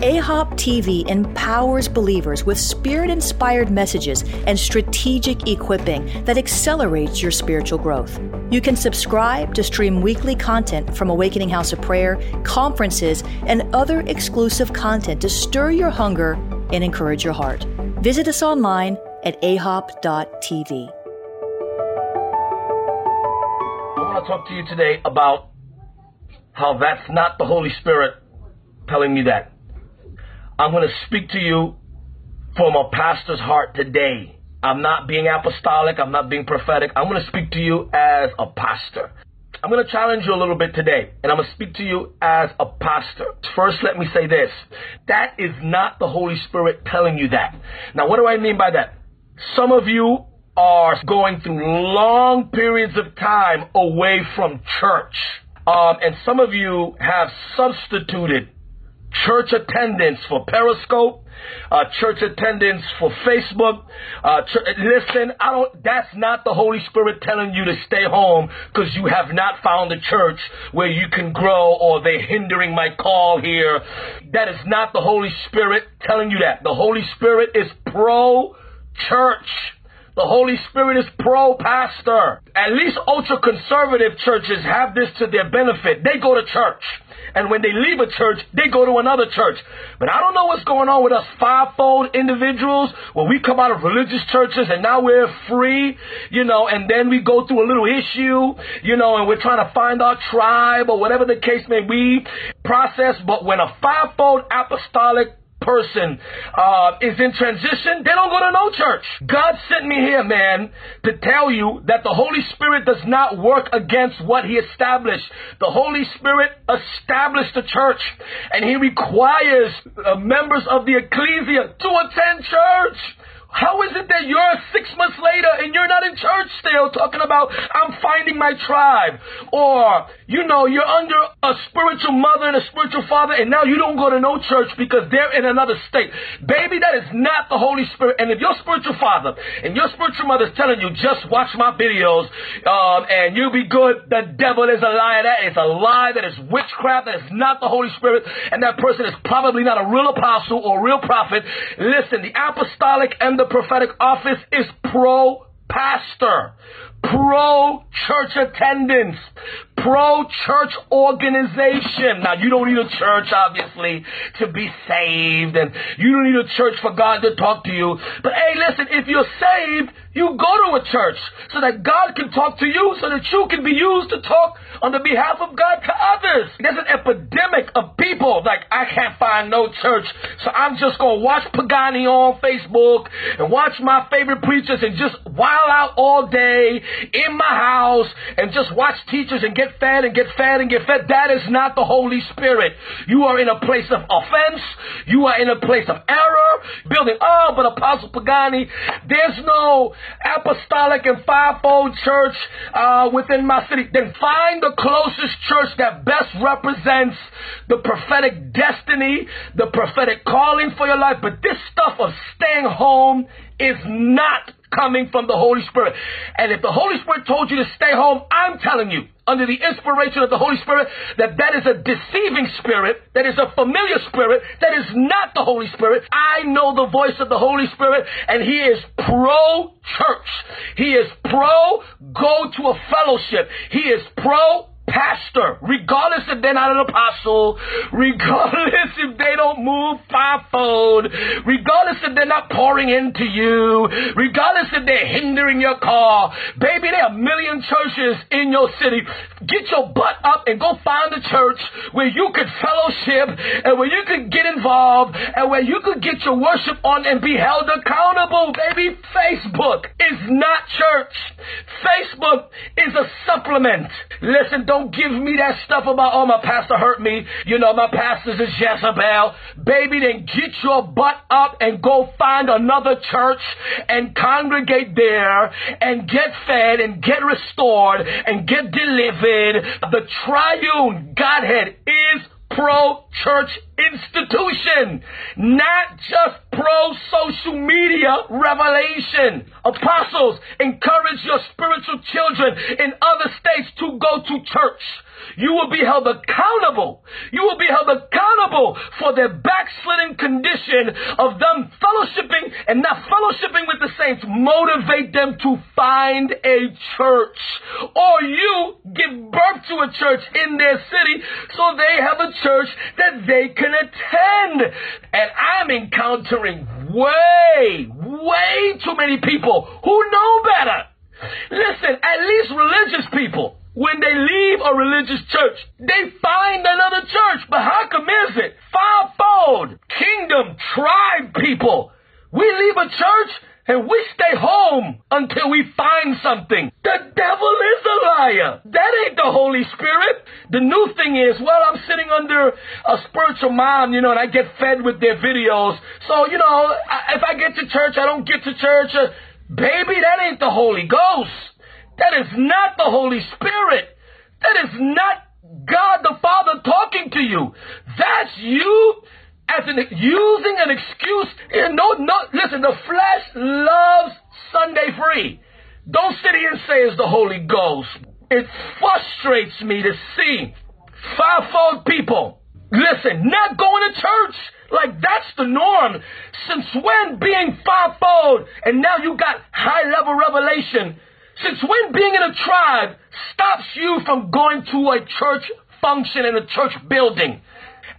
AHOP TV empowers believers with spirit inspired messages and strategic equipping that accelerates your spiritual growth. You can subscribe to stream weekly content from Awakening House of Prayer, conferences, and other exclusive content to stir your hunger and encourage your heart. Visit us online at ahop.tv. I want to talk to you today about how that's not the Holy Spirit telling me that. I'm going to speak to you from a pastor's heart today. I'm not being apostolic. I'm not being prophetic. I'm going to speak to you as a pastor. I'm going to challenge you a little bit today, and I'm going to speak to you as a pastor. First, let me say this. That is not the Holy Spirit telling you that. Now, what do I mean by that? Some of you are going through long periods of time away from church. Um, and some of you have substituted church attendance for Periscope, uh, church attendance for Facebook. Uh, ch- listen, I don't. That's not the Holy Spirit telling you to stay home because you have not found a church where you can grow, or they're hindering my call here. That is not the Holy Spirit telling you that. The Holy Spirit is pro church. The Holy Spirit is pro pastor. At least ultra conservative churches have this to their benefit. They go to church. And when they leave a church, they go to another church. But I don't know what's going on with us fivefold individuals when we come out of religious churches and now we're free, you know, and then we go through a little issue, you know, and we're trying to find our tribe or whatever the case may be, process. But when a fivefold apostolic person uh, is in transition, they don't go to no church. God sent me here, man, to tell you that the Holy Spirit does not work against what He established. The Holy Spirit established the church, and He requires uh, members of the ecclesia to attend church. How is it that you're six months later and you're not in church still talking about I'm finding my tribe? Or, you know, you're under a spiritual mother and a spiritual father and now you don't go to no church because they're in another state. Baby, that is not the Holy Spirit. And if your spiritual father and your spiritual mother is telling you just watch my videos um, and you'll be good, the devil is a liar. That is a lie. That is witchcraft. That is not the Holy Spirit. And that person is probably not a real apostle or real prophet. Listen, the apostolic and the prophetic office is pro pastor, pro church attendance, pro church organization. Now, you don't need a church, obviously, to be saved, and you don't need a church for God to talk to you. But hey, listen, if you're saved, you go to a church so that God can talk to you, so that you can be used to talk on the behalf of God to others. There's an epidemic of people like, I can't find no church, so I'm just going to watch Pagani on Facebook and watch my favorite preachers and just while out all day in my house and just watch teachers and get fed and get fed and get fed. That is not the Holy Spirit. You are in a place of offense. You are in a place of error. Building, oh, but Apostle Pagani, there's no apostolic and fivefold church uh, within my city. Then find the closest church that best represents the prophetic destiny, the prophetic calling for your life. But this stuff of staying home is not coming from the Holy Spirit. And if the Holy Spirit told you to stay home, I'm telling you, under the inspiration of the Holy Spirit, that that is a deceiving spirit, that is a familiar spirit, that is not the Holy Spirit. I know the voice of the Holy Spirit, and He is pro church. He is pro go to a fellowship. He is pro pastor, regardless if they're not an apostle, regardless if they don't move fivefold, regardless if they're not pouring into you, regardless if they're hindering your car, baby, there are a million churches in your city. Get your butt up and go find a church where you could fellowship and where you could get involved and where you could get your worship on and be held accountable, baby. Facebook is not church. Facebook is a supplement. Listen, don't give me that stuff about, oh, my pastor hurt me. You know, my pastor's a Jezebel. Baby, then get your butt up and go find another church and congregate there and get fed and get restored and get delivered. The triune Godhead is pro church institution, not just pro social media revelation. Apostles, encourage your spiritual children in other states to go to church. You will be held accountable. You will be held accountable for their backsliding condition of them fellowshipping and not fellowshipping with the saints. Motivate them to find a church. Or you give birth to a church in their city so they have a church that they can attend. And I'm encountering way, way too many people who know better. Listen, at least religious people when they leave a religious church, they find another church. But how come is it? Fivefold, kingdom, tribe people. We leave a church and we stay home until we find something. The devil is a liar. That ain't the Holy Spirit. The new thing is, well, I'm sitting under a spiritual mom, you know, and I get fed with their videos. So, you know, if I get to church, I don't get to church. Uh, baby, that ain't the Holy Ghost. That is not the Holy Spirit. That is not God the Father talking to you. That's you as an using an excuse. No, no, listen, the flesh loves Sunday free. Don't sit here and say it's the Holy Ghost. It frustrates me to see fivefold people, listen, not going to church. Like that's the norm. Since when being fivefold and now you got high level revelation since when being in a tribe stops you from going to a church function in a church building?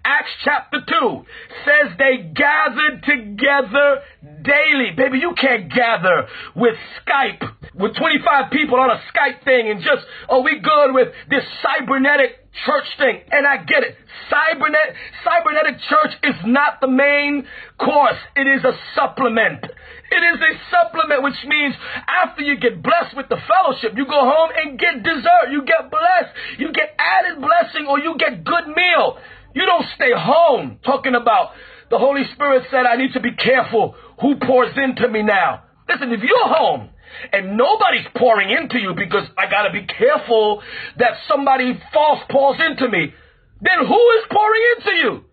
Acts chapter 2 says they gathered together daily. Baby, you can't gather with Skype, with 25 people on a Skype thing and just, oh, we good with this cybernetic church thing. And I get it. Cybernet, cybernetic church is not the main course. It is a supplement. It is a supplement, which means after you get blessed with the fellowship, you go home and get dessert. You get blessed. You get added blessing or you get good meal. You don't stay home talking about the Holy Spirit said, I need to be careful who pours into me now. Listen, if you're home and nobody's pouring into you because I got to be careful that somebody false pours into me, then who is pouring into you?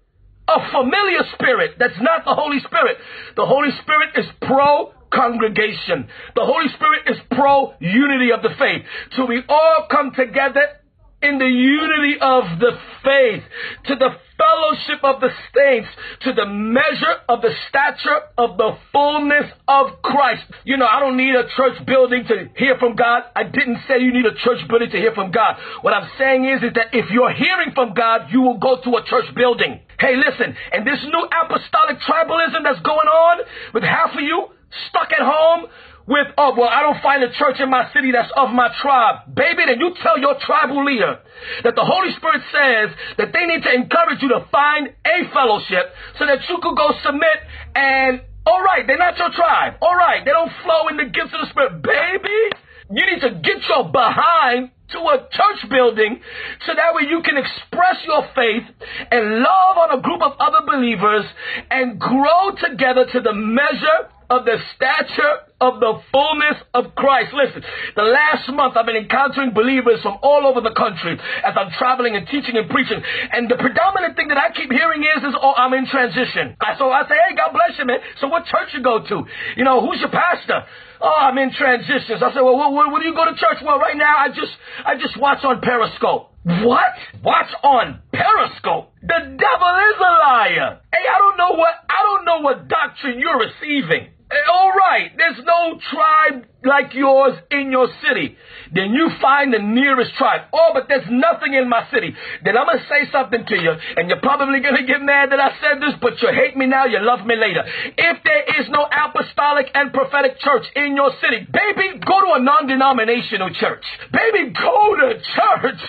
A familiar spirit that's not the Holy Spirit. The Holy Spirit is pro congregation. The Holy Spirit is pro unity of the faith. So we all come together in the unity of the faith, to the fellowship of the saints, to the measure of the stature of the fullness of Christ. You know, I don't need a church building to hear from God. I didn't say you need a church building to hear from God. What I'm saying is, is that if you're hearing from God, you will go to a church building. Hey, listen, and this new apostolic tribalism that's going on with half of you stuck at home, with, oh, well, I don't find a church in my city that's of my tribe. Baby, then you tell your tribal leader that the Holy Spirit says that they need to encourage you to find a fellowship so that you could go submit and, all right, they're not your tribe. All right, they don't flow in the gifts of the Spirit. Baby, you need to get your behind to a church building so that way you can express your faith and love on a group of other believers and grow together to the measure of the stature of the fullness of Christ. Listen, the last month I've been encountering believers from all over the country as I'm traveling and teaching and preaching. And the predominant thing that I keep hearing is, is oh, I'm in transition. So I say, hey, God bless you, man. So what church you go to? You know, who's your pastor? Oh, I'm in transitions. I said, well, where, what, what do you go to church? Well, right now I just, I just watch on Periscope. What? Watch on Periscope? The devil is a liar. Hey, I don't know what, I don't know what doctrine you're receiving. All right, there's no tribe like yours in your city. Then you find the nearest tribe. Oh, but there's nothing in my city. Then I'm going to say something to you, and you're probably going to get mad that I said this, but you hate me now, you love me later. If there is no apostolic and prophetic church in your city, baby, go to a non denominational church. Baby, go to church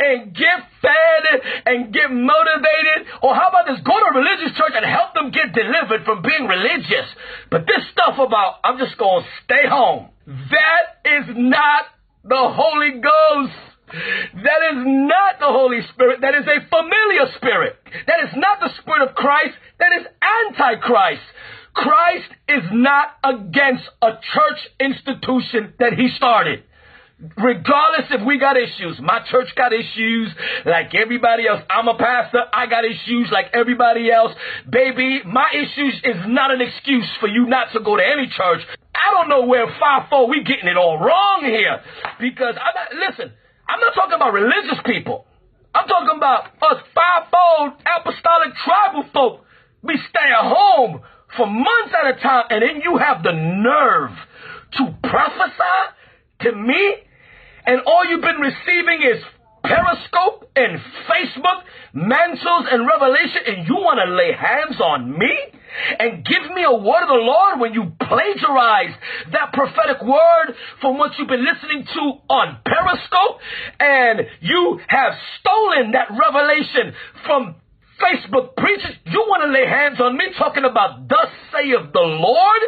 and get fed and get motivated. Or how about this? Go to a religious church and help them get delivered from being religious. But this stuff about, I'm just going to stay home. That is not the Holy Ghost. That is not the Holy Spirit. That is a familiar spirit. That is not the Spirit of Christ. That is Antichrist. Christ is not against a church institution that he started. Regardless if we got issues, my church got issues like everybody else. I'm a pastor. I got issues like everybody else. Baby, my issues is not an excuse for you not to go to any church. I don't know where five four we getting it all wrong here because I'm not, listen. I'm not talking about religious people. I'm talking about us fivefold apostolic tribal folk. We stay at home for months at a time, and then you have the nerve to prophesy to me, and all you've been receiving is Periscope and Facebook, mantles and revelation, and you want to lay hands on me? and give me a word of the Lord when you plagiarize that prophetic word from what you've been listening to on Periscope and you have stolen that revelation from Facebook preachers. You want to lay hands on me talking about thus saith the Lord?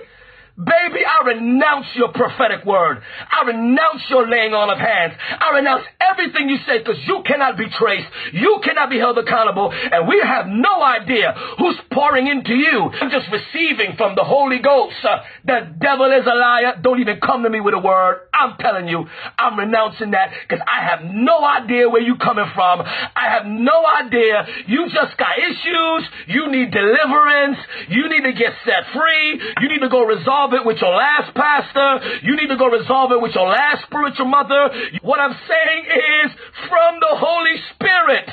Baby, I renounce your prophetic word. I renounce your laying on of hands. I renounce everything you say because you cannot be traced. You cannot be held accountable. And we have no idea who's pouring into you. I'm just receiving from the Holy Ghost. Uh, the devil is a liar. Don't even come to me with a word. I'm telling you, I'm renouncing that because I have no idea where you're coming from. I have no idea. You just got issues. You need deliverance. You need to get set free. You need to go resolve resolve it with your last pastor. You need to go resolve it with your last spiritual mother. What I'm saying is from the Holy Spirit,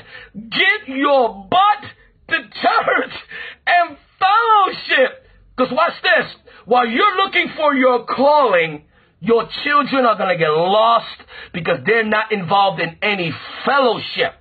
get your butt to church and fellowship. Because watch this. While you're looking for your calling, your children are going to get lost because they're not involved in any fellowship.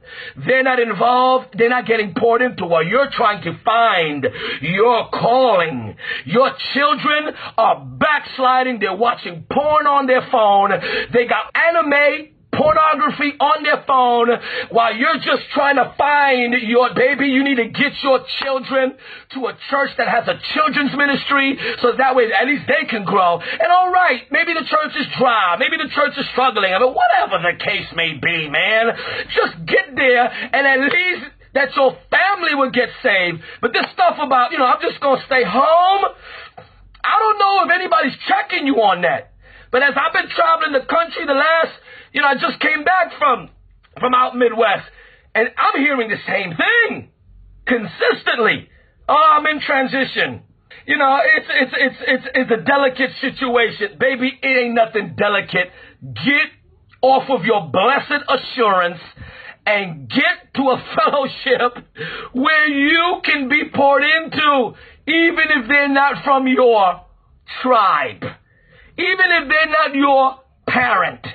They're not involved. They're not getting poured into while you're trying to find your calling. Your children are backsliding. They're watching porn on their phone. They got anime pornography on their phone while you're just trying to find your baby. You need to get your children to a church that has a children's ministry so that way at least they can grow. And all right, maybe the church is dry. Maybe the church is struggling. I mean, whatever the case may be, man, just get there and at least that your family will get saved. But this stuff about, you know, I'm just going to stay home. I don't know if anybody's checking you on that. But as I've been traveling the country the last you know, I just came back from from out Midwest, and I'm hearing the same thing consistently. Oh, I'm in transition. You know, it's it's it's it's it's a delicate situation, baby. It ain't nothing delicate. Get off of your blessed assurance and get to a fellowship where you can be poured into, even if they're not from your tribe, even if they're not your parent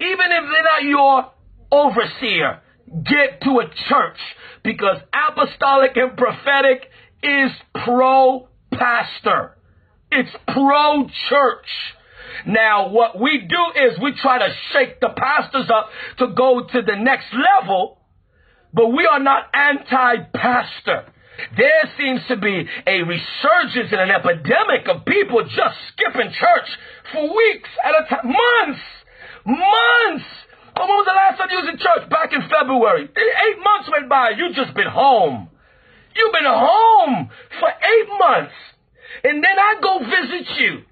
even if they're not your overseer, get to a church because apostolic and prophetic is pro pastor. It's pro church. Now, what we do is we try to shake the pastors up to go to the next level, but we are not anti pastor. There seems to be a resurgence and an epidemic of people just skipping church for weeks at a time, months Months! when was the last time you was in church? Back in February. Eight months went by. You've just been home. You've been home for eight months. And then I go visit you.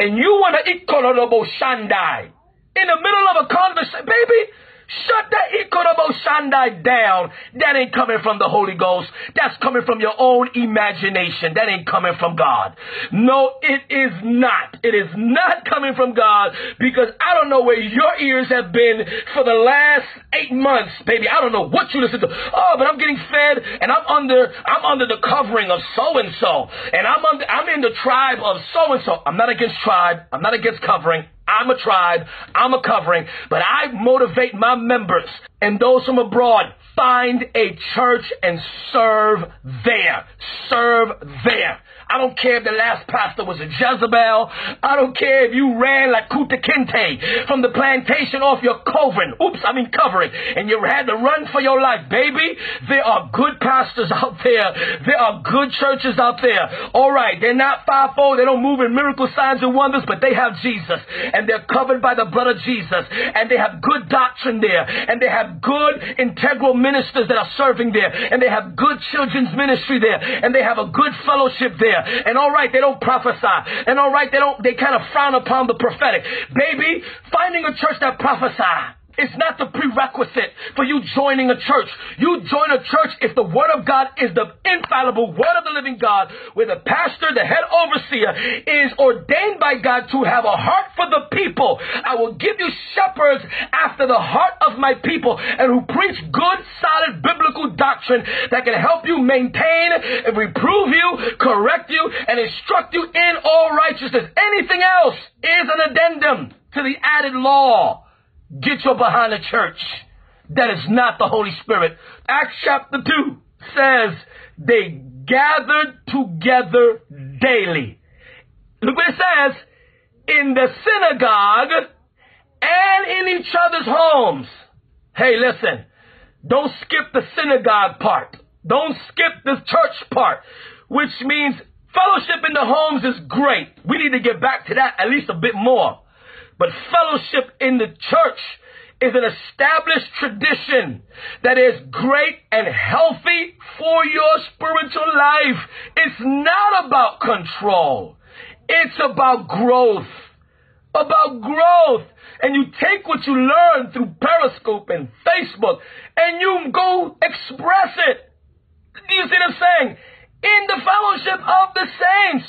And you want to eat Kolorobo Shandai. In the middle of a conversation. Baby, Shut that Ikonobo Shandai down. That ain't coming from the Holy Ghost. That's coming from your own imagination. That ain't coming from God. No, it is not. It is not coming from God because I don't know where your ears have been for the last eight months, baby. I don't know what you listen to. Oh, but I'm getting fed and I'm under, I'm under the covering of so and so. And I'm under, I'm in the tribe of so and so. I'm not against tribe. I'm not against covering. I'm a tribe. I'm a covering. But I motivate my members and those from abroad. Find a church and serve there. Serve there. I don't care if the last pastor was a Jezebel. I don't care if you ran like Kunta Kinte from the plantation off your covering. Oops, I mean covering. And you had to run for your life, baby. There are good pastors out there. There are good churches out there. All right, they're not fivefold. They don't move in miracle signs and wonders, but they have Jesus. And they're covered by the blood of Jesus. And they have good doctrine there. And they have good integral ministers that are serving there. And they have good children's ministry there. And they have a good fellowship there And all right, they don't prophesy. And all right, they don't, they kind of frown upon the prophetic. Baby, finding a church that prophesy it's not the prerequisite for you joining a church. You join a church if the Word of God is the infallible Word of the living God, where the pastor, the head overseer, is ordained by God to have a heart for the people. I will give you shepherds after the heart of my people and who preach good, solid biblical doctrine that can help you maintain and reprove you, correct you, and instruct you in all righteousness. Anything else is an addendum to the added law. Get your behind the church. That is not the Holy Spirit. Acts chapter 2 says they gathered together daily. Look what it says. In the synagogue and in each other's homes. Hey, listen. Don't skip the synagogue part. Don't skip the church part, which means fellowship in the homes is great. We need to get back to that at least a bit more. But fellowship in the church is an established tradition that is great and healthy for your spiritual life. It's not about control. It's about growth. About growth. And you take what you learn through Periscope and Facebook and you go express it. Do you see what I'm saying? In the fellowship of the saints.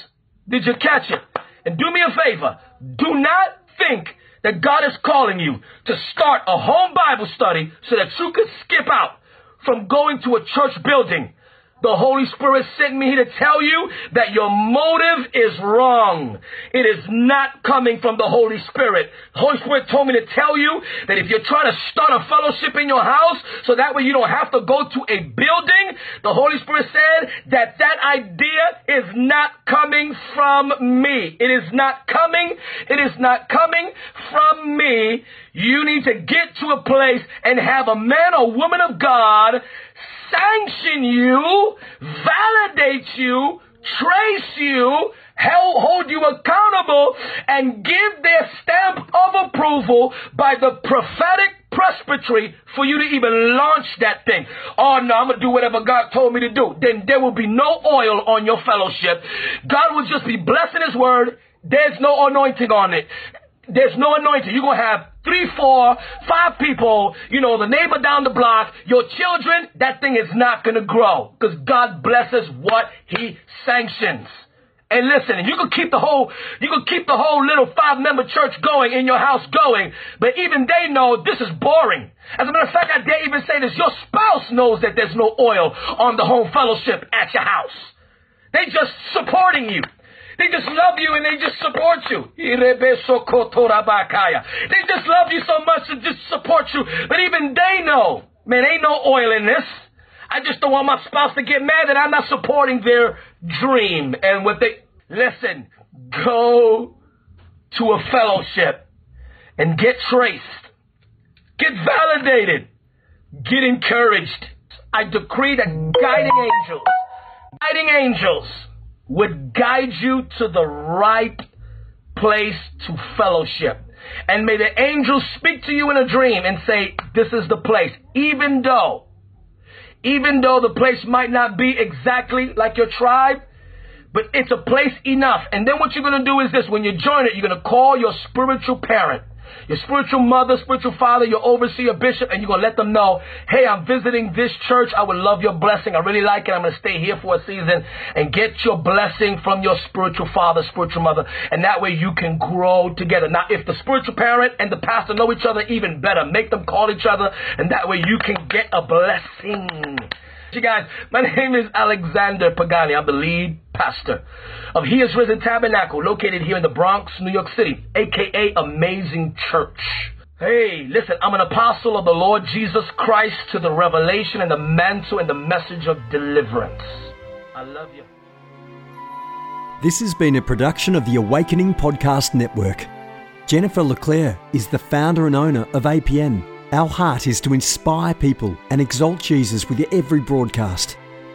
Did you catch it? And do me a favor. Do not think that God is calling you to start a home Bible study so that you could skip out from going to a church building the Holy Spirit sent me here to tell you that your motive is wrong. It is not coming from the Holy Spirit. The Holy Spirit told me to tell you that if you're trying to start a fellowship in your house so that way you don't have to go to a building, the Holy Spirit said that that idea is not coming from me. It is not coming. It is not coming from me. You need to get to a place and have a man or woman of God sanction you, validate you, trace you, hold you accountable, and give their stamp of approval by the prophetic presbytery for you to even launch that thing. Oh no, I'm gonna do whatever God told me to do. Then there will be no oil on your fellowship. God will just be blessing His word. There's no anointing on it. There's no anointing. You're going to have three, four, five people, you know, the neighbor down the block, your children, that thing is not going to grow because God blesses what he sanctions. And listen, you can keep the whole, you can keep the whole little five member church going in your house going, but even they know this is boring. As a matter of fact, I dare even say this, your spouse knows that there's no oil on the home fellowship at your house. They just supporting you. They just love you and they just support you. They just love you so much to just support you. But even they know, man, ain't no oil in this. I just don't want my spouse to get mad that I'm not supporting their dream and what they listen. Go to a fellowship and get traced. Get validated. Get encouraged. I decree that guiding angels, guiding angels would guide you to the right place to fellowship. And may the angels speak to you in a dream and say, this is the place. Even though, even though the place might not be exactly like your tribe, but it's a place enough. And then what you're going to do is this. When you join it, you're going to call your spiritual parent your spiritual mother, spiritual father, your overseer, bishop, and you're going to let them know, hey, I'm visiting this church. I would love your blessing. I really like it. I'm going to stay here for a season and get your blessing from your spiritual father, spiritual mother. And that way you can grow together. Now, if the spiritual parent and the pastor know each other, even better. Make them call each other, and that way you can get a blessing. You guys, my name is Alexander Pagani. I'm the lead pastor of He is Risen Tabernacle, located here in the Bronx, New York City, aka Amazing Church. Hey, listen, I'm an apostle of the Lord Jesus Christ to the revelation and the mantle and the message of deliverance. I love you. This has been a production of the Awakening Podcast Network. Jennifer LeClaire is the founder and owner of APN. Our heart is to inspire people and exalt Jesus with every broadcast.